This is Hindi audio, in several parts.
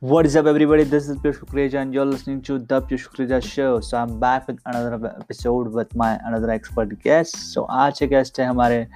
What is up, everybody? This is Piyush Kukreja, and you're listening to the Piyush Kukreja Show. So I'm back with another episode with my another expert guest. So आज एक गेस्ट है हमारे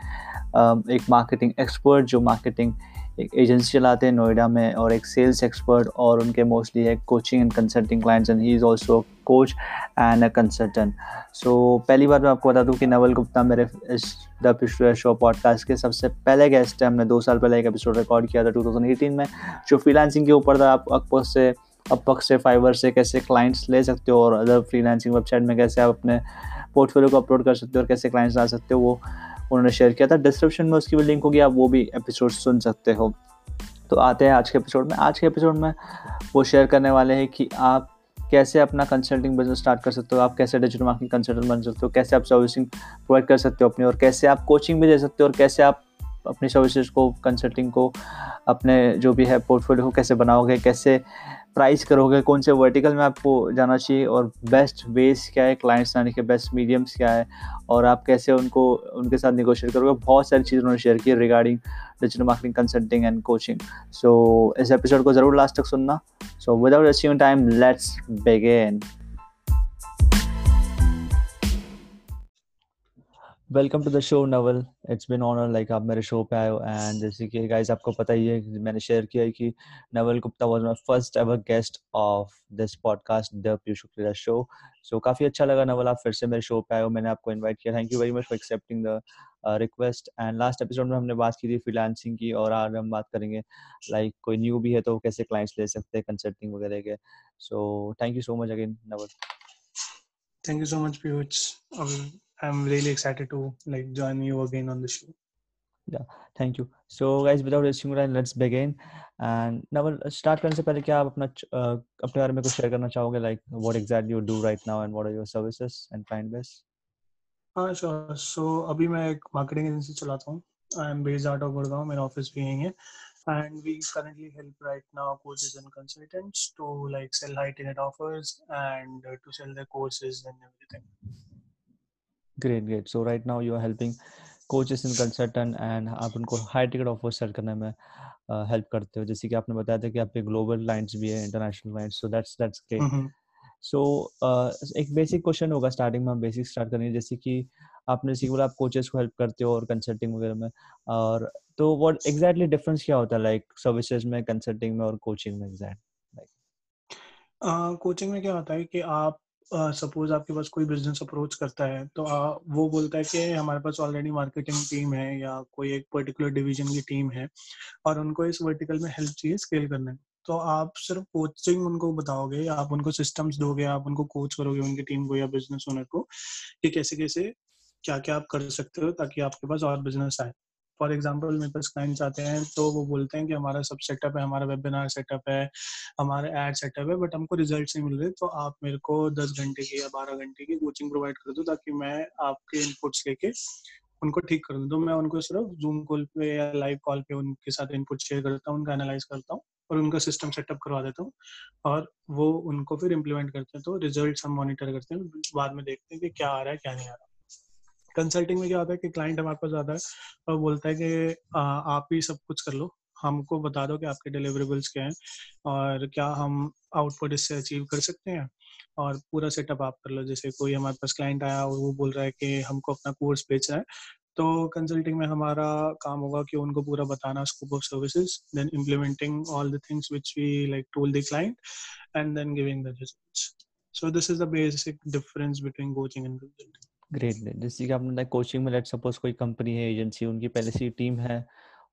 um, एक मार्केटिंग एक्सपर्ट जो मार्केटिंग एक एजेंसी चलाते हैं नोएडा में और एक सेल्स एक्सपर्ट और उनके मोस्टली है coaching and consulting clients and he is also coach and a consultant so पहली बार मैं आपको बता दूँ कि नवल गुप्ता मेरे इस द पिछले शो पॉडकास्ट के सबसे पहले गेस्ट है। हमने दो साल पहले एक एपिसोड रिकॉर्ड किया था 2018 में, जो फ्रीलांसिंग के ऊपर था। आप अकबर से अपक से फाइवर से कैसे क्लाइंट्स ले सकते हो और अदर फ्रीलांसिंग वेबसाइट में कैसे आप अपने पोर्टफोलियो को अपलोड कर सकते हो और कैसे क्लाइंट्स ला सकते हो, वो उन्होंने शेयर किया था। डिस्क्रिप्शन में उसकी भी लिंक होगी, आप वो भी एपिसोड सुन सकते हो। तो आते हैं आज के एपिसोड में। आज के एपिसोड में वो शेयर करने वाले हैं कि आप कैसे अपना कंसल्टिंग बिज़नेस स्टार्ट कर सकते हो, आप कैसे डिजिटल मार्केटिंग कंसल्टेंट बन सकते हो, कैसे आप सर्विसिंग प्रोवाइड कर सकते हो अपनी, और कैसे आप कोचिंग भी दे सकते हो, और कैसे आप अपनी सर्विसेज़ को कंसल्टिंग को, अपने जो भी है पोर्टफोलियो को कैसे बनाओगे, कैसे प्राइस करोगे? कौन से वर्टिकल में आपको जाना चाहिए? और बेस्ट वेज क्या है? क्लाइंट्स आने के बेस्ट मीडियम्स क्या है? और आप कैसे उनको, उनके साथ निगोशिएट करोगे? बहुत सारी चीज़ें उन्होंने शेयर की regarding digital marketing consulting and coaching so इस एपिसोड को ज़रूर लास्ट तक सुनना। So without time let's begin welcome to the show Naval it's been honour like आप मेरे शो पे आए हो एंड जैसे कि गाइस आपको पता ही है मैंने शेयर किया है कि Naval Gupta was my first ever guest of this podcast the Piyush Shukla show so काफ़ी अच्छा लगा नवल आप फिर से मेरे शो पे आए हो मैंने आपको इनवाइट किया। Thank you very much for accepting the request and last episode में हमने बात की थी फ्रीलांसिंग की और आज हम बात करेंगे लाइक like, कोई न्यू भी है तो कैसे क्लाइंट्स ले सकते हैं कंसल्टिंग वगैरह के। So thank you so much again Naval thank you so much Piyush I'm really excited to like join you again on the show. Yeah, thank you. So guys, without wasting time, let's begin. And now, start करने से पहले क्या आप अपना uh, अपने बारे में कुछ शेयर करना चाहोगे like what exactly you do right now and what are your services and client base? हाँ sure. So अभी मैं एक marketing agency चलाता हूँ. I am based out of Gurgaon. मेरा office भी यहीं है. and we currently help right now coaches and consultants to like sell high ticket offers and uh, to sell their courses and everything Great great. So right now you are helping coaches in consultant and आप उनको हाई टिकट ऑफ़र सेट करने में हेल्प uh, करते हो। जैसे कि आपने बताया था कि आपके ग्लोबल क्लाइंट्स भी है international clients so that's that's great so एक बेसिक क्वेश्चन होगा स्टार्टिंग में हम बेसिक स्टार्ट करेंगे। जैसे कि आपने जैसे बोला आप कोचेस को हेल्प करते हो और कंसल्टिंग वगैरह में और तो व्हाट एग्जैक्टली डिफरेंस क्या होता है लाइक सर्विसेज़ में कंसल्टिंग में और कोचिंग में एग्जैक्ट कोचिंग में क्या होता है कि आप सपोज़ आपके पास कोई बिज़नेस अप्रोच करता है तो आ, वो बोलता है कि हमारे पास ऑलरेडी मार्केटिंग टीम है या कोई एक पर्टिकुलर डिवीज़न की टीम है और उनको इस वर्टिकल में हेल्प चाहिए स्केल करने में। तो आप सिर्फ़ कोचिंग उनको बताओगे आप उनको सिस्टम्स दोगे आप उनको कोच करोगे उनकी टीम को या बिज़नेस ओनर को कि कैसे कैसे क्या क्या आप कर सकते हो ताकि आपके पास और बिज़नेस आए। फॉर एग्ज़ाम्पल मेरे पास क्लाइंट्स आते हैं तो वो बोलते हैं कि हमारा सब सेटअप है, हमारा वेबिनार सेटअप है, हमारे एड सेटअप है बट हमको रिज़ल्ट नहीं मिल रहे तो आप मेरे को दस घंटे की या बारह घंटे की कोचिंग प्रोवाइड कर दो ताकि मैं आपके इनपुट्स लेके उनको ठीक कर दूँ। तो मैं उनको सिर्फ़ जूम कॉल पे या लाइव कॉल पे उनके साथ इनपुट शेयर करता हूँ, उनका एनालाइज करता हूँ और उनका सिस्टम सेटअप करवा देता हूँ और वो उनको फिर इम्प्लीमेंट करते हैं। तो रिज़ल्ट हम मॉनिटर करते हैं, बाद में देखते हैं कि क्या आ रहा है, क्या नहीं आ रहा। कंसल्टिंग में क्या होता है कि क्लाइंट हमारे पास आता है, और बोलता है कि आप ही सब कुछ कर लो, हमको बता दो कि आपके डिलीवरेबल्स क्या हैं, और क्या हम आउटपुट इससे अचीव कर सकते हैं? और पूरा सेटअप आप कर लो, जैसे कोई हमारे पास क्लाइंट आया और वो बोल रहा है कि हमको अपना कोर्स बेचना है तो कंसल्टिंग में हमारा काम होगा कि उनको पूरा बताना scope of services then implementing all the things which we like told the client and then giving the results so this is the basic difference between coaching and consulting great जैसे कि आपने बताया कोचिंग में लेट सपोज़ कोई कंपनी है एजेंसी उनकी पहले से टीम है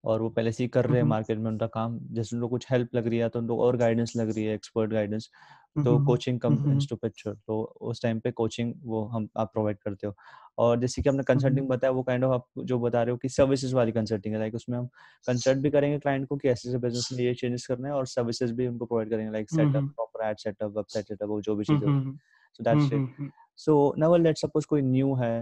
और वो पहले से कर रहे हैं मार्केट में उनका काम। जैसे उनको कुछ हेल्प लग रही है तो उनको और गाइडेंस लग रही है एक्सपर्ट गाइडेंस तो कोचिंग कम टू पिक्चर तो उस टाइम पे कोचिंग वो हम आप प्रोवाइड करते हो। और जैसे कि हमने कंसल्टिंग बताया वो काइंड ऑफ़ आप जो बता रहे हो कि सर्विसेज़ वाली कंसल्टिंग है। लाइक उसमें हम कंसल्ट भी करेंगे क्लाइंट को कि ऐसे ऐसे बिज़नेस में ये चेंजेस करने हैं और सर्विसेज़ भी उनको प्रोवाइड करेंगे। Like setup proper ad setup website setup जो भी चीज़ें so that's it so Naval let suppose कोई न्यू है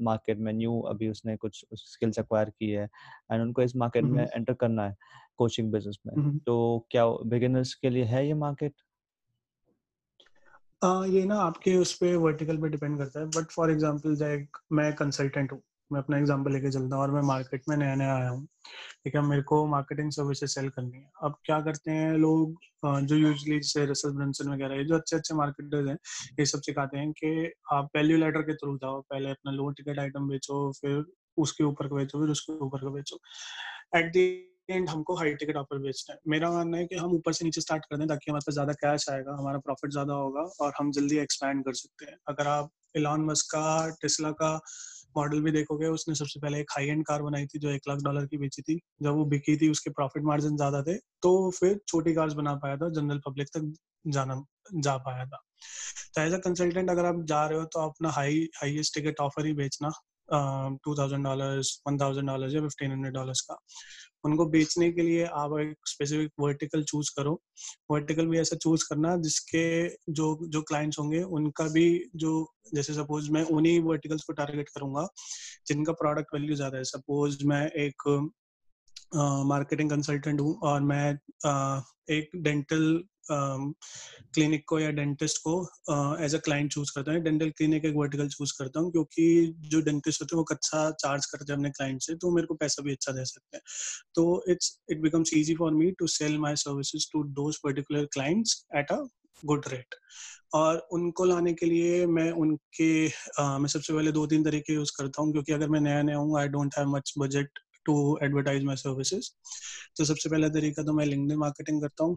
मार्केट uh, में न्यू अभी उसने कुछ स्किल्स एक्वायर की है एंड उनको इस मार्केट में एंटर करना है कोचिंग बिज़नेस में। तो क्या बिगिनर्स के लिए है ये मार्केट uh, ये ना आपके उस पर वर्टिकल पे डिपेंड करता है बट फॉर एग्ज़ाम्पल मैं कंसल्टेंट हूँ। मैं अपना एग्ज़ाम्पल लेके चलता हूँ और मैं मार्केट में नया नया आया हूँ। ठीक है, मेरे को मार्केटिंग सर्विसेज़ सेल करनी है। अब क्या करते हैं लोग जो यूजली जैसे रसल ब्रंसन वगैरह ये जो अच्छे अच्छे मार्केटर्स हैं, ये सब सिखाते हैं कि आप वैल्यू लेटर के थ्रू जाओ। पहले अपना लो टिकट आइटम बेचो, फिर उसके ऊपर का बेचो, फिर उसके ऊपर का बेचो। एट दी एंड हमको हाई टिकट ऑफ़र बेचना है। मेरा मानना है कि हम ऊपर से नीचे स्टार्ट कर दें ताकि हमारे पास ज़्यादा कैश आएगा, हमारा प्रॉफिट ज़्यादा होगा और हम जल्दी एक्सपैंड कर सकते हैं। अगर आप इलॉन मस्क का टेस्ला का मॉडल भी देखोगे, उसने सबसे पहले एक हाई एंड कार बनाई थी जो एक लाख डॉलर की बेची थी। जब वो बिकी थी, उसके प्रॉफिट मार्जिन ज़्यादा थे तो फिर छोटी कार्स बना पाया था जनरल पब्लिक तक जाना, जा पाया था। तो एज अ कंसल्टेंट अगर आप जा रहे हो तो अपना हाई हाईएस्ट टिकट ऑफ़र ही बेचना two thousand dollar one thousand dollar या फिफ्टीन हंड्रेड डॉलर का। उनको बेचने के लिए आप एक स्पेसिफिक वर्टिकल चूज़ करो। वर्टिकल भी ऐसा चूज़ करना जिसके जो जो क्लाइंट्स होंगे उनका भी जो जैसे सपोज़ मैं उन्हीं वर्टिकल्स को टारगेट करूँगा जिनका प्रोडक्ट वैल्यू ज़्यादा है। सपोज़ मैं एक मार्केटिंग कंसल्टेंट हूँ और मैं uh, एक डेंटल क्लिनिक को या डेंटिस्ट को एज अ क्लाइंट चूज़ करता हूँ। डेंटल क्लिनिक एक वर्टिकल चूज़ करता हूँ क्योंकि जो डेंटिस्ट होते हैं वो अच्छा चार्ज करते हैं अपने क्लाइंट से तो मेरे को पैसा भी अच्छा दे सकते हैं। तो it's it becomes easy for me to sell my services to those particular clients at a good rate और उनको लाने के लिए मैं उनके आ, मैं सबसे पहले दो तीन तरीके यूज़ करता हूँ क्योंकि अगर मैं नया नया हूँ I don't have much budget to advertise my services तो सबसे पहला तरीका तो मैं लिंक मार्केटिंग करता हूँ।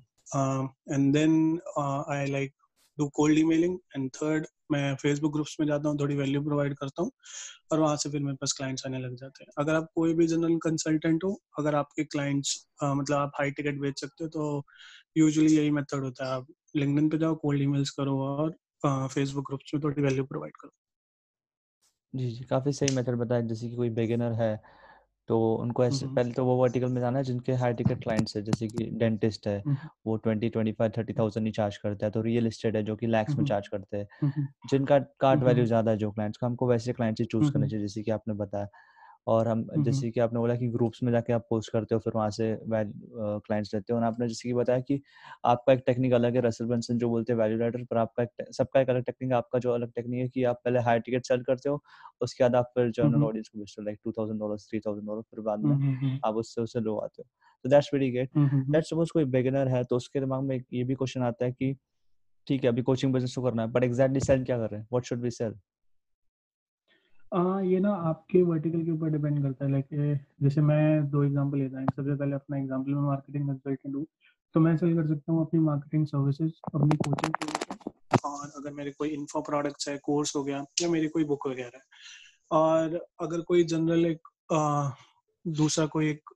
And then I like do cold emailing and third मैं फेसबुक ग्रुप्स में जाता हूँ थोड़ी वैल्यू प्रोवाइड करता हूँ और वहाँ से फिर मेरे पास क्लाइंट्स आने लग जाते हैं। अगर आप कोई भी जनरल कंसल्टेंट हो अगर आपके क्लाइंट्स uh, मतलब आप हाई टिकट बेच सकते हो तो यूजुअली यही मेथड होता है। आप लिंकडिन पे जाओ कोल्ड ईमेल्स करो और फेसबुक uh, ग्रुप्स में थोड़ी वैल्यू प्रोवाइड करो। जी जी काफ़ी सही मेथड बताया जैसे कि कोई बिगिनर है तो उनको ऐसे पहले तो वो वर्टिकल में जाना है जिनके हाई टिकट क्लाइंट्स है जैसे कि डेंटिस्ट है वो twenty twenty five thirty thousand ही चार्ज करता है तो रियल एस्टेट है जो कि लैक्स में चार्ज करते हैं। जिनका कार्ड वैल्यू ज़्यादा है जो क्लाइंट्स का हमको वैसे क्लाइंट्स ही चूज़ करना चाहिए जैसे कि आपने बताया। और हम जैसे कि आपने बोला कि ग्रुप्स में जाके आप पोस्ट करते हो फिर वहाँ से क्लाइंट्स लेते हो और आपने जैसे कि बताया कि आपका एक टेक्निक अलग है रसल बेंसन जो बोलते हैं वैल्यू राइडर पर आपका एक सबका एक अलग टेक्निक आपका जो अलग टेक्निक है कि आप पहले हाई टिकट सेल करते हो उसके बाद आप फिर जनरल ऑडियंस को बेचते हो like two thousand dollar three thousand dollar फिर बाद में आप उससे उससे लो आते हो। तो that's very great that suppose कोई बिगिनर है तो उसके दिमाग में ये भी क्वेश्चन आता है कि ठीक है अभी कोचिंग बिज़नेस तो करना है बट एग्जैक्टली सेल क्या कर रहे हैं? व्हाट शुड बी सेल आ, ये ना आपके वर्टिकल के ऊपर डिपेंड करता है लाइक जैसे मैं दो एग्जांपल लेता हूँ सबसे पहले अपना एग्जांपल में मार्केटिंग कंसल्टेंट हूँ तो मैं सेल कर सकता हूँ अपनी मार्केटिंग सर्विसेज़ अपनी कोचिंग और अगर मेरे कोई इन्फो प्रोडक्ट्स है कोर्स हो गया या मेरी कोई बुक वगैरह है और अगर कोई जनरल एक आ, दूसरा कोई एक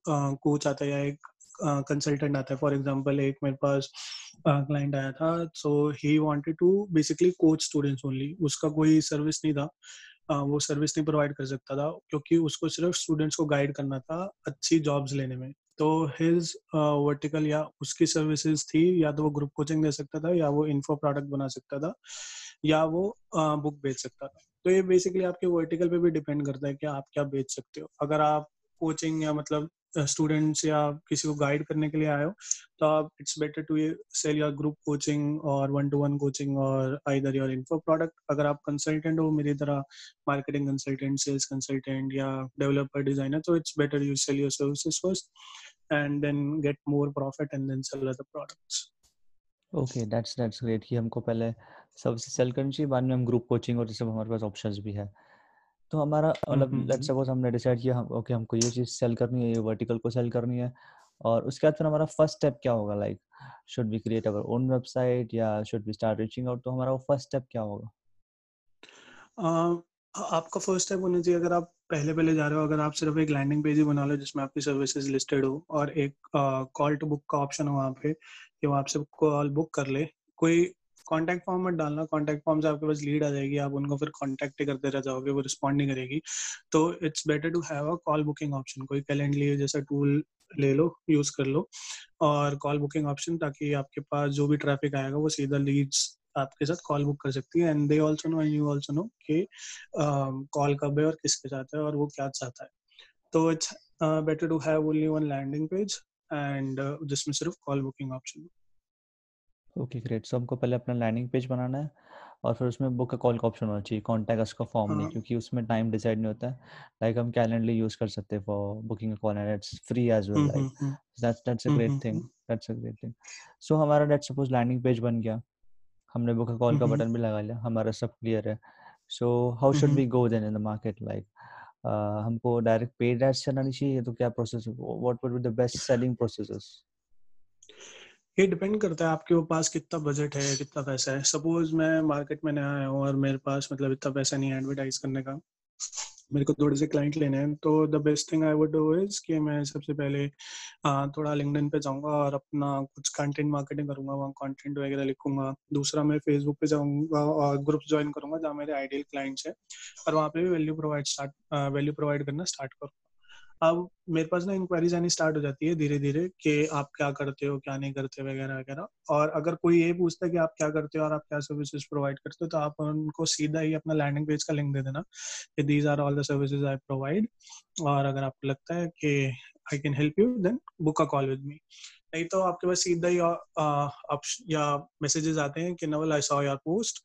कोच आता है या एक कंसल्टेंट आता है फॉर एग्ज़ाम्पल एक मेरे पास क्लाइंट आया था so he wanted to basically coach students only उसका कोई सर्विस नहीं था वो सर्विस नहीं प्रोवाइड कर सकता था, क्योंकि उसको सिर्फ़ स्टूडेंट्स को गाइड करना था अच्छी जॉब्स लेने में। तो हिज वर्टिकल या उसकी सर्विसेज़ थी, या तो वो ग्रुप कोचिंग दे सकता था, या वो इन्फो प्रोडक्ट बना सकता था, या वो बुक बेच सकता था। तो ये बेसिकली आपके वर्टिकल पे भी डिपेंड करता है कि आप क्या बेच सकते हो। अगर आप कोचिंग या मतलब स्टूडेंट्स या किसी को गाइड करने के लिए आए हो तो आप it's better to sell your group coaching और वन टू वन कोचिंग और आइदर योर इन्फो प्रोडक्ट अगर आप कंसल्टेंट हो, मेरी तरह मार्केटिंग कंसल्टेंट सेल्स कंसल्टेंट या डेवलपर डिज़ाइनर तो it's better you sell your services first and then get more profit and then sell other products okay that's that's great कि हमको पहले सबसे सेल करनी चाहिए, बाद में हम ग्रुप कोचिंग और जैसे हमारे पास ऑप्शंस भी है। तो हमारा मतलब लेट्स सपोज़ हमने डिसाइड किया हम ओके हमको ये चीज़ सेल करनी है ये वर्टिकल को सेल करनी है और उसके बाद फिर हमारा फ़र्स्ट स्टेप क्या होगा? Like should be create our own website या should be start reaching out तो हमारा वो फ़र्स्ट स्टेप क्या होगा? uh, आपका फ़र्स्ट स्टेप होना चाहिए। अगर आप पहले पहले जा रहे हो अगर आप सिर्फ़ एक लैंडिंग पेज ही बना लो जिसमें आपकी सर्विसेज़ लिस्टेड हो और एक कॉल टू बुक का ऑप्शन हो वहाँ पे कि वो आपसे कॉल बुक कर ले। कोई कॉन्टैक्ट फॉर्म मत डालना कॉन्टैक्ट फॉर्म से आपके पास लीड आ जाएगी, आप उनको फिर कॉन्टैक्ट करते रह जाओगे, वो रिस्पॉन्ड नहीं करेगी। तो it's better to have a call booking option कोई कैलेंडली जैसा टूल ले लो यूज़ कर लो, और कॉल बुकिंग ऑप्शन ताकि आपके पास जो भी ट्रैफ़िक आएगा, वो सीधा लीड्स आपके साथ कॉल बुक कर सकती है। And they also know and you also know कि कॉल कब है और किसके साथ है और वो क्या चाहता है। तो it's better to have only one landing page and जिसमें सिर्फ़ call booking option okay great. So हमको पहले अपना लैंडिंग पेज बनाना है और फिर उसमें बुक का कॉल का ऑप्शन होना चाहिए कॉन्टैक्ट अस का फॉर्म नहीं हाँ। क्योंकि उसमें टाइम डिसाइड नहीं होता। है लाइक हम कैलेंडली यूज़ कर सकते हैं for booking a call and it's free as well like. That's that's a great thing that's a great thing. So हमारा लेट्स सपोज़ लैंडिंग पेज बन गया हमने बुक अ कॉल का बटन भी लगा लिया हमारा सब क्लियर है। So how should we go then in the market like? हमको डायरेक्ट पेड एड्स चलानी चाहिए तो क्या process what would be the best selling processes ये डिपेंड करता है आपके पास कितना बजट है कितना पैसा है। सपोज़ मैं मार्केट में नया आया हूँ और मेरे पास मतलब इतना पैसा नहीं है एडवर्टाइज करने का। मेरे को थोड़े से क्लाइंट लेने हैं तो the best thing I would do is कि मैं सबसे पहले आ, थोड़ा लिंक्डइन पे जाऊँगा और अपना कुछ कंटेंट मार्केटिंग करूँगा वहाँ कंटेंट वगैरह लिखूँगा। दूसरा मैं फेसबुक पे जाऊँगा और ग्रुप ज्वाइन करूँगा जहाँ मेरे आइडियल क्लाइंट्स है और वहाँ पे भी value provide start value provide करना स्टार्ट करूँगा अब मेरे पास ना इंक्वायरीज आनी स्टार्ट हो जाती है धीरे धीरे कि आप क्या करते हो, क्या नहीं करते वगैरह वगैरह। और अगर कोई ये पूछता है कि आप क्या करते हो और आप क्या सर्विसेज़ प्रोवाइड करते हो तो आप उनको सीधा ही अपना लैंडिंग पेज का लिंक दे देना कि these are all the services I provide और अगर आपको लगता है कि I can help you then book a call with me नहीं तो आपके पास सीधा ही या मैसेजेस आते हैं कि, Naval I saw your post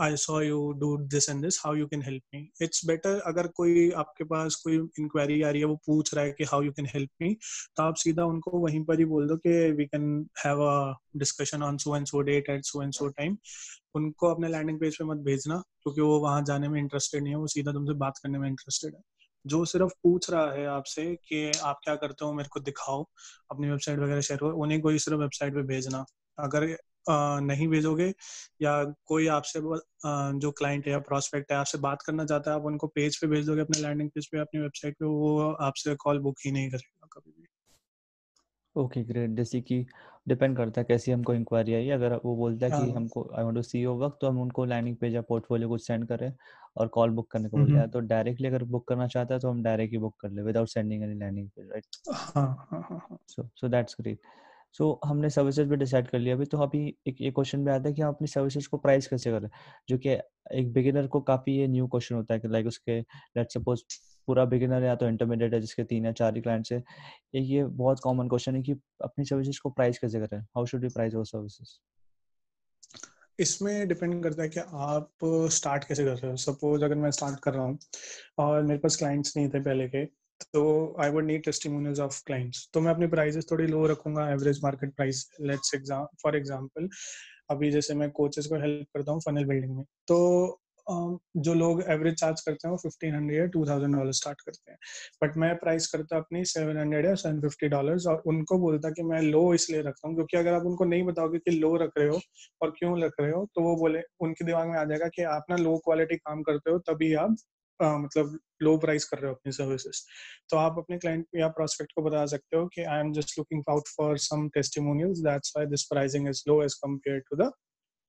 I saw you do this and this how you can help me it's better अगर कोई आपके पास कोई इंक्वायरी आ रही है, वो पूछ रहा है कि how you can help me तो आप सीधा उनको वहीं पर ही बोल दो कि we can have a discussion on so and so date at so and so time उनको अपने लैंडिंग पेज पे मत भेजना, क्योंकि वो वहाँ जाने में इंटरेस्टेड नहीं है, वो सीधा तुमसे बात करने में इंटरेस्टेड है। जो सिर्फ़ पूछ रहा है आपसे कि आप क्या करते हो, मेरे को दिखाओ, अपनी वेबसाइट वगैरह शेयर करो, उन्हीं को ही सिर्फ़ वेबसाइट पे भेजना। अगर नहीं भेजोगे या कोई आपसे जो क्लाइंट है या प्रोस्पेक्ट है आपसे बात करना चाहता है आप उनको पेज पे भेज दोगे अपने लैंडिंग पेज पे अपनी वेबसाइट पे वो आपसे कॉल बुक ही नहीं करेगा कभी भी। ओके ग्रेट जैसे कि डिपेंड करता है कैसी हमको इंक्वायरी आई अगर वो बोलता है कि हाँ। हमको I want to see your work तो हम उनको लैंडिंग पेज या पोर्टफोलियो कुछ सेंड करें और कॉल बुक करने को बोल हम्म, रहा है। तो डायरेक्टली अगर बुक करना चाहता है तो हम डायरेक्ट ही बुक कर ले without sending any landing page right so so that's great so so, हमने सर्विसेज़ भी डिसाइड कर लिया। अभी तो अभी एक ये क्वेश्चन भी आता है कि हम अपनी सर्विसेज़ को प्राइस कैसे करें? जो कि एक बिगिनर को काफ़ी ये न्यू क्वेश्चन होता है कि लाइक उसके लेट्स सपोज़ पूरा बिगिनर या तो इंटरमीडिएट है जिसके तीन या चार ही क्लाइंट्स है। एक ये बहुत कॉमन क्वेश्चन है कि अपनी सर्विसेज़ को प्राइस कैसे करें? How should we price our services इसमें डिपेंड करता है कि आप स्टार्ट कैसे कर रहे हो। सपोज़ अगर मैं स्टार्ट कर रहा हूँ और मेरे पास क्लाइंट्स नहीं थे पहले के तो I would need testimonials of clients तो मैं अपनी प्राइसेस थोड़ी लो रखूँगा average market price let's for example अभी जैसे मैं कोचेस को हेल्प करता हूँ फनल बिल्डिंग में तो जो लोग एवरेज चार्ज करते हैं वो फिफ्टीन हंड्रेड या टू थाउज़ेंड डॉलर स्टार्ट करते हैं। बट मैं प्राइस करता अपनी सेवन हंड्रेड या सेवन फिफ्टी डॉलर और उनको बोलता कि मैं लो इसलिए रखता हूँ क्योंकि अगर आप उनको नहीं बताओगे कि लो रख रहे हो और क्यों रख रहे हो तो वो बोले, उनके दिमाग में आ जाएगा कि आप ना लो क्वालिटी काम करते हो तभी आप आ, मतलब लो प्राइस कर रहे हो अपनी सर्विसेज़ तो आप अपने क्लाइंट या प्रोस्पेक्ट को बता सकते हो कि I am just looking out for some testimonials that's why this pricing is low as compare to the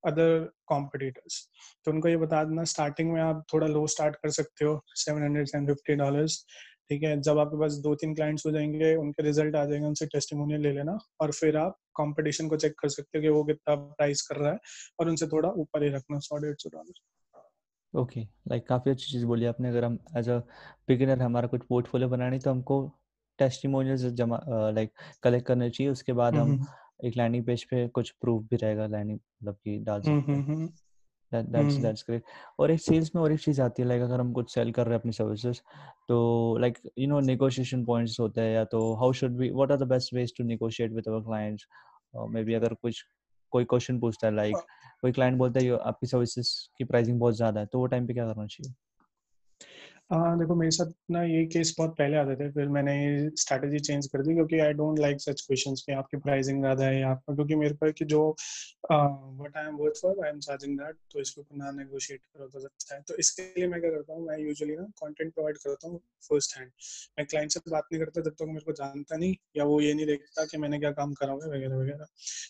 other competitors तो उनको ये बता देना स्टार्टिंग में आप थोड़ा लो स्टार्ट कर सकते हो seven hundred seven fifty dollars ठीक है जब आपके पास दो तीन क्लाइंट्स हो जाएँगे उनके रिज़ल्ट आ जाएँगे उनसे टेस्टिमोनियल ले लेना और फिर आप कंपटीशन को चेक कर सकते हो कि वो कितना प्राइस कर रहा है और उनसे थोड़ा ऊपर ही रखना सौ डेढ़ सौ डॉलर ओके लाइक काफ़ी अच्छी चीज़ बोली आपने अगर हम एज अ बिगिनर हमारा कुछ पोर्टफोलियो बनानी तो हमको टेस्टिमोनियल्स जमा लाइक कलेक्ट करने चाहिए उसके बाद हम एक लैंडिंग पेज पे कुछ प्रूफ भी रहेगा लैंडिंग मतलब कि डाल सकते हैं। That's that's great. और एक सेल्स में और एक चीज़ आती है लाइक अगर हम कुछ सेल कर रहे हैं अपनी सर्विसेज़ तो like you know negotiation points होते हैं या तो how should be what are the best ways to negotiate with our clients? Maybe अगर कुछ कोई क्वेश्चन पूछता है लाइक कोई क्लाइंट बोलता है आपकी सर्विसेज़ की प्राइसिंग बहुत ज़्यादा है तो वो टाइम पे क्या करना चाहिए? हाँ देखो मेरे साथ ना ये केस बहुत पहले आते थे, फिर मैंने ये स्ट्रैटेजी चेंज कर दी क्योंकि I don't like such questions कि आपकी प्राइसिंग ज़्यादा है या आपका, क्योंकि मेरे को कि जो what I am worth for I am charging that तो इसके ऊपर ना नेगोशिएट करो तो अच्छा है। तो इसके लिए मैं क्या करता हूँ, मैं यूजुअली ना कंटेंट प्रोवाइड करता हूँ फ़र्स्ट हैंड मैं क्लाइंट से बात नहीं करता जब तक तो मेरे को जानता नहीं या वो ये नहीं देखता कि मैंने क्या काम करा हुआ है, वगैरह वगैरह।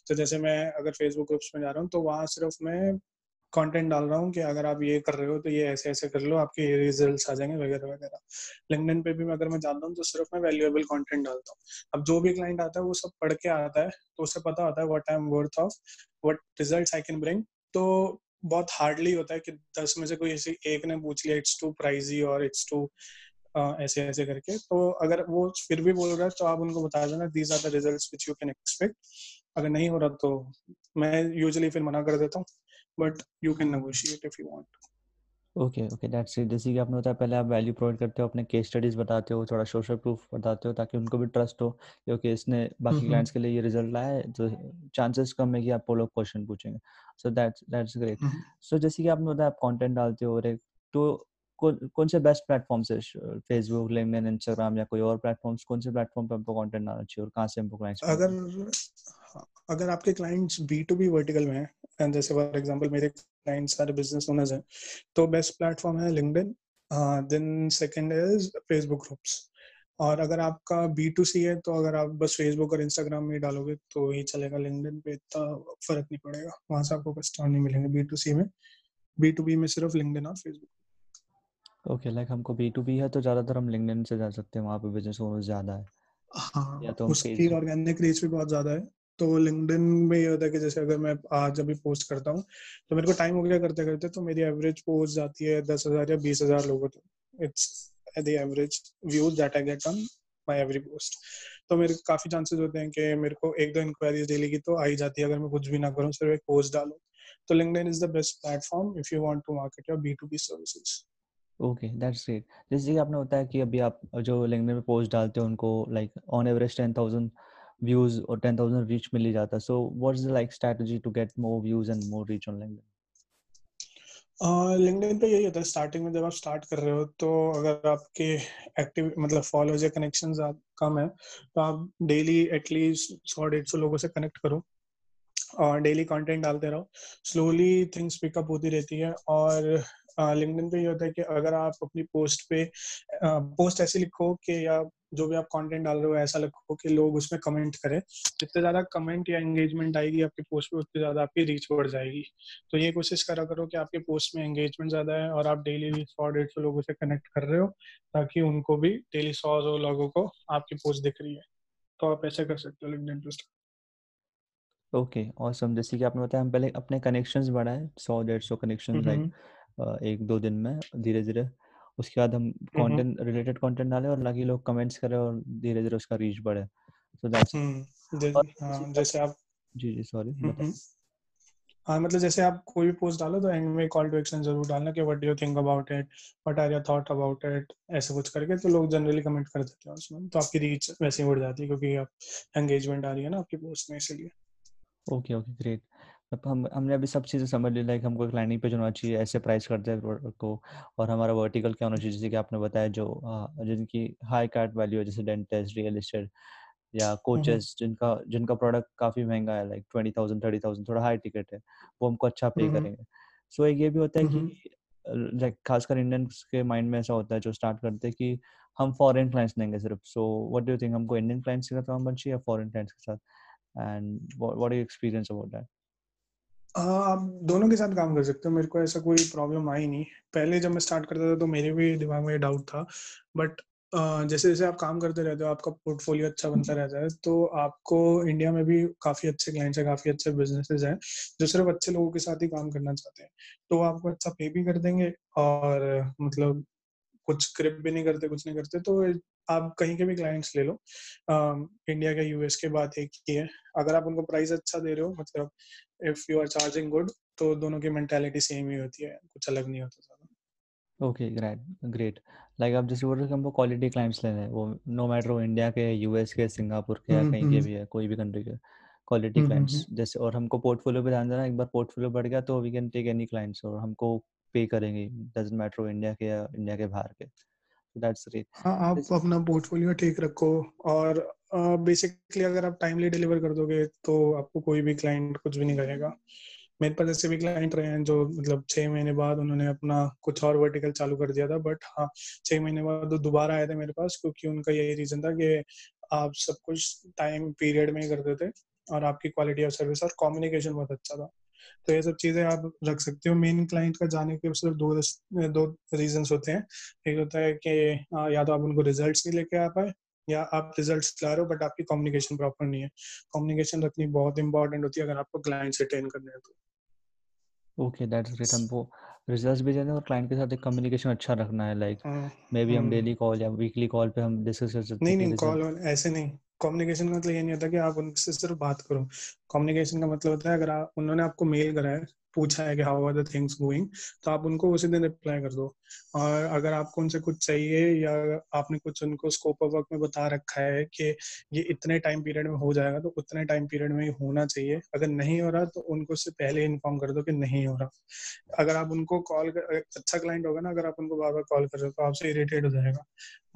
तो जैसे मैं अगर फेसबुक ग्रुप्स में जा रहा हूँ तो वहाँ सिर्फ़ मैं कंटेंट डाल रहा हूँ कि अगर आप ये कर रहे हो तो ये ऐसे ऐसे कर लो, आपके ये रिजल्ट्स आ जाएँगे वगैरह वगैरह। लिंक्डइन पे भी मैं अगर मैं जाता हूँ तो सिर्फ़ मैं वैल्यूएबल कंटेंट डालता हूँ। अब जो भी क्लाइंट आता है वो सब पढ़ के आता है तो उसे पता होता है what I am worth of what results I can bring तो बहुत हार्डली होता है कि दस में से कोई ऐसे एक ने पूछ लिया इट्स टू प्राइजी और इट्स टू ऐसे ऐसे करके। तो अगर वो फिर भी बोल रहा है तो आप उनको बता देना these are the results which you can expect अगर नहीं हो रहा तो मैं यूजुअली फिर मना कर देता हूँ। But you can negotiate if you want okay okay that's it जैसे कि आपने बताया पहले आप वैल्यू प्रोवाइड करते हो अपने केस स्टडीज़ बताते हो थोड़ा सोशल प्रूफ बताते हो ताकि उनको भी ट्रस्ट हो कि ओके इसने बाकी क्लाइंट्स के लिए ये रिज़ल्ट लाया है तो चांसेस कम है कि आप वो लोग क्वेश्चन पूछेंगे। So that's that's great so जैसे कि आपने बताया आप कंटेंट डालते हो और एक तो कौन कौन से बेस्ट प्लेटफॉर्म्स है फेसबुक लिंक्डइन इंस्टाग्राम या कोई और प्लेटफॉर्म्स कौन से प्लेटफॉर्म पे हमको कंटेंट डालना चाहिए और कहाँ से हमको क्लाइंट्स अगर हाँ, अगर आपके clients B to B vertical में हैं जैसे फॉर एग्जांपल मेरे क्लाइंट्स सारे बिज़नेस ओनर्स हैं तो बेस्ट प्लेटफॉर्म है LinkedIn then second is Facebook groups और अगर आपका बी टू सी है तो अगर आप बस फेसबुक और इंस्टाग्राम में डालोगे तो ही चलेगा लिंक्डइन पे इतना फ़र्क नहीं पड़ेगा। वहाँ से आपको कस्टमर नहीं मिलेंगे बी टू सी में। बी टू बी में सिर्फ़ लिंक्डइन और फेसबुक ओके लाइक हमको बी टू बी है तो ज़्यादातर हम लिंक्डइन से जा सकते हैं वहाँ पे बिज़नेस ओनर ज़्यादा है। हाँ या तो उसकी ऑर्गेनिक रीच भी बहुत ज़्यादा है। तो लिंक्डइन में ये होता है कि जैसे अगर मैं आज अभी पोस्ट करता हूँ तो मेरे को टाइम हो गया करते करते तो मेरी एवरेज पोस्ट जाती है दस हज़ार या बीस हज़ार लोगों तक। It's the average views that I get on my every post तो मेरे काफ़ी चांसेस होते हैं कि मेरे को एक दो इंक्वायरीज डेली की तो आई जाती है, अगर मैं कुछ भी ना करूँ, सिर्फ़ एक पोस्ट डालूं। तो LinkedIn is the best platform if you want to market your B to B services okay that's great जैसे कि आपने बताया कि अभी आप जो लिंक्डइन पे पोस्ट डालते हो, उनको like on average ten thousand reach मिल ही जाता है। So what is the like strategy to get more views and more reach on LinkedIn LinkedIn पे यही होता है स्टार्टिंग में जब आप स्टार्ट कर रहे हो तो अगर आपके एक्टिव मतलब फॉलोअर्स या कनेक्शंस कम है तो आप डेली एटलीस्ट सौ, डेढ़ सौ लोगों से कनेक्ट करो। और डेली कंटेंट डालते रहो। स्लोली थिंग्स पिकअप होती रहती है और लिंक्डइन पे ये होता है कि अगर आप अपनी पोस्ट पे पोस्ट ऐसे लिखो कि या जो भी आप कंटेंट डाल रहे हो ऐसा लिखो कि लोग उसमें कमेंट करें। जितने ज़्यादा कमेंट या एंगेजमेंट आएगी आपकी पोस्ट पे उतनी ज़्यादा आपकी रीच बढ़ जाएगी। तो ये कोशिश करा करो कि आपके पोस्ट में एंगेजमेंट ज़्यादा है और आप डेली सौ डेढ़ सौ लोगों से कनेक्ट कर रहे हो ताकि उनको भी डेली सौ सौ लोगों को आपकी पोस्ट दिख रही है। तो आप ऐसे कर सकते हो लिंक्डइन पे। ओके ऑसम जैसे कि आपने बताया हम पहले अपने कनेक्शंस बढ़ाए सौ डेढ़ सौ कनेक्शन लाइक एक दो दिन में धीरे धीरे उसके बाद हम कंटेंट रिलेटेड कंटेंट डालें और लगी लोग कमेंट्स करें और धीरे धीरे उसका रीच बढ़े। सो दैट्स जैसे आप जी जी सॉरी हाँ मतलब जैसे आप कोई भी पोस्ट डालो तो एंड में कॉल टू एक्शन ज़रूर डालना कि what do you think about it what are your thought about it ऐसे कुछ करके तो लोग जनरली कमेंट कर देते हैं उसमें। तो आपकी रीच वैसे ही बढ़ जाती है क्योंकि आप एंगेजमेंट आ रही है ना आपकी पोस्ट में इसलिए। ओके ओके ग्रेट हम हमने अभी सब चीज़ें समझ ली लाइक हमको लैंडिंग पेज होना चाहिए ऐसे प्राइस करते हैं प्रोडक्ट को और हमारा वर्टिकल क्या होना चाहिए जैसे कि आपने बताया जो जिनकी हाई कार्ड वैल्यू है जैसे डेंटिस्ट रियल एस्टेट या कोचेस जिनका जिनका प्रोडक्ट काफ़ी महँगा है like twenty thousand thirty thousand थोड़ा हाई टिकट है वो हमको अच्छा पे करेंगे। सो एक ये भी होता है कि लाइक खासकर इंडियंस के माइंड में ऐसा होता है जो स्टार्ट करते हैं कि हम फॉरेन क्लाइंट्स लेंगे सिर्फ़। So what do you think हमको इंडियन क्लाइंट्स के साथ काम बनना चाहिए या फॉरेन क्लाइंट्स के साथ? And what you experience about that आप दोनों के साथ काम कर सकते हो, मेरे को ऐसा कोई प्रॉब्लम आई नहीं। पहले जब मैं स्टार्ट करता था तो मेरे भी दिमाग में डाउट था। बट जैसे जैसे आप काम करते रहते हो, आपका पोर्टफोलियो अच्छा बनता रहता है तो आपको इंडिया में भी काफ़ी अच्छे क्लाइंट्स हैं, काफ़ी अच्छे बिजनेसेस हैं, जो सिर्फ़ अच्छे लोगों के साथ ही काम करना चाहते हैं। तो वो आपको अच्छा पे भी कर देंगे और मतलब कुछ क्रिप भी नहीं करते, कुछ नहीं करते तो आप कहीं के भी क्लाइंट्स ले। लो इंडिया के यूएस के बात एक ही है। अगर आप उनको प्राइस अच्छा दे रहे हो मतलब if you are charging good तो दोनों की मेंटालिटी सेम ही होती है। कुछ अलग नहीं होता ज़्यादा। ओके ग्रेट ग्रेट लाइक आप जैसे बोल रहे हमको क्वालिटी क्लाइंट्स लेने हैं वो नो मैटर वो इंडिया के यूएस के सिंगापुर के या कहीं के भी है कोई भी कंट्री के क्वालिटी क्लाइंट्स जैसे और हमको पोर्टफोलियो पे ध्यान देना एक बार पोर्टफोलियो बढ़ गया तो we can take any clients और हमको पे करेंगे डजंट मैटर इंडिया के या इंडिया के बाहर के। दैट्स ग्रेट हाँ आप अपना पोर्टफोलियो ठीक रखो और बेसिकली अगर आप टाइमली डिलीवर कर दोगे तो आपको कोई भी क्लाइंट कुछ भी नहीं कहेगा। मेरे पास ऐसे भी क्लाइंट रहे हैं जो मतलब छह महीने बाद उन्होंने अपना कुछ और वर्टिकल चालू कर दिया था बट हाँ छह महीने बाद वो दोबारा आए थे मेरे पास क्योंकि उनका यही रीजन था कि आप सब कुछ टाइम पीरियड में ही करते थे और आपकी क्वालिटी ऑफ़ सर्विस और कम्युनिकेशन बहुत अच्छा था। तो ये सब चीज़ें आप रख सकते हो। मेन क्लाइंट का जाने के सिर्फ़ दो दो रीजन होते हैं। एक होता है कि या तो आप उनको रिज़ल्ट नहीं लेके आ पाए या आप रिज़ल्ट ला रहे हो बट आपकी कम्युनिकेशन प्रॉपर नहीं है। कम्युनिकेशन रखनी बहुत इंपॉर्टेंट होती है अगर आपको क्लाइंट से टेन करने हैं तो। ओके दैट्स ग्रेट हमको रिजल्ट्स भी देना और क्लाइंट के साथ एक कम्युनिकेशन अच्छा रखना है लाइक मे बी हम डेली कॉल या वीकली कॉल पे हम डिस्कस कर सकते हैं नहीं नहीं कॉल ऐसे नहीं। कम्युनिकेशन का मतलब ये नहीं होता कि आप उनसे सिर्फ़ बात करो। कम्युनिकेशन का मतलब होता है अगर आप, उन्होंने आपको मेल करा है, पूछा है कि how are the things going तो आप उनको उसी दिन रिप्लाई कर दो। और अगर आपको उनसे कुछ चाहिए या आपने कुछ उनको स्कोप ऑफ़ वर्क में बता रखा है कि ये इतने टाइम पीरियड में हो जाएगा तो उतने टाइम पीरियड में ही होना चाहिए। अगर नहीं हो रहा तो उनको उससे पहले इन्फॉर्म कर दो कि नहीं हो रहा। अगर आप उनको कॉल अच्छा क्लाइंट होगा ना, अगर आप उनको बार बार कॉल कर रहे हो तो आपसे इरिटेट हो जाएगा।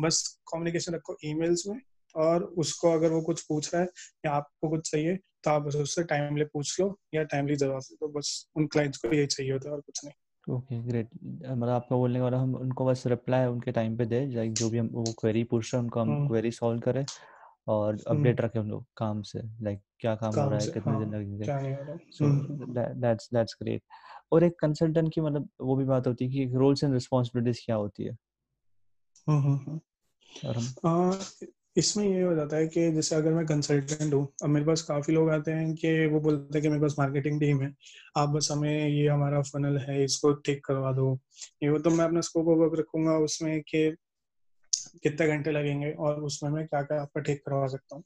बस कम्युनिकेशन रखो ईमेल्स में। और उसको अगर वो कुछ पूछ रहा है या आपको कुछ चाहिए तो आप उससे टाइमली पूछ लो या टाइमली जवाब दो तो बस उन क्लाइंट्स को यही चाहिए होता है और कुछ नहीं। ओके ग्रेट मतलब आपका बोलने का मतलब हम उनको बस रिप्लाई उनके टाइम पे दे लाइक जो भी हम वो क्वेरी पूछ रहे हैं उनको हम क्वेरी हम्म। सॉल्व करें और अपडेट रखें हम लोग काम से लाइक क्या काम, काम हो रहा है कितने हाँ, दिन लगेंगे सो दैट्स दैट्स ग्रेट और एक कंसल्टेंट की मतलब वो भी बात होती है कि रोल्स एंड रिस्पांसिबिलिटीज क्या होती है? और हम इसमें ये हो जाता है कि जैसे अगर मैं कंसल्टेंट हूँ, अब मेरे पास काफ़ी लोग आते हैं कि वो बोलते हैं कि मेरे पास मार्केटिंग टीम है। आप बस हमें ये हमारा फनल है, इसको ठीक करवा दो। ये वो तो मैं अपना स्कोप ऑफ़ वर्क रखूँगा उसमें कि कितने घंटे लगेंगे और उसमें मैं क्या क्या आपका ठीक करवा सकता हूँ।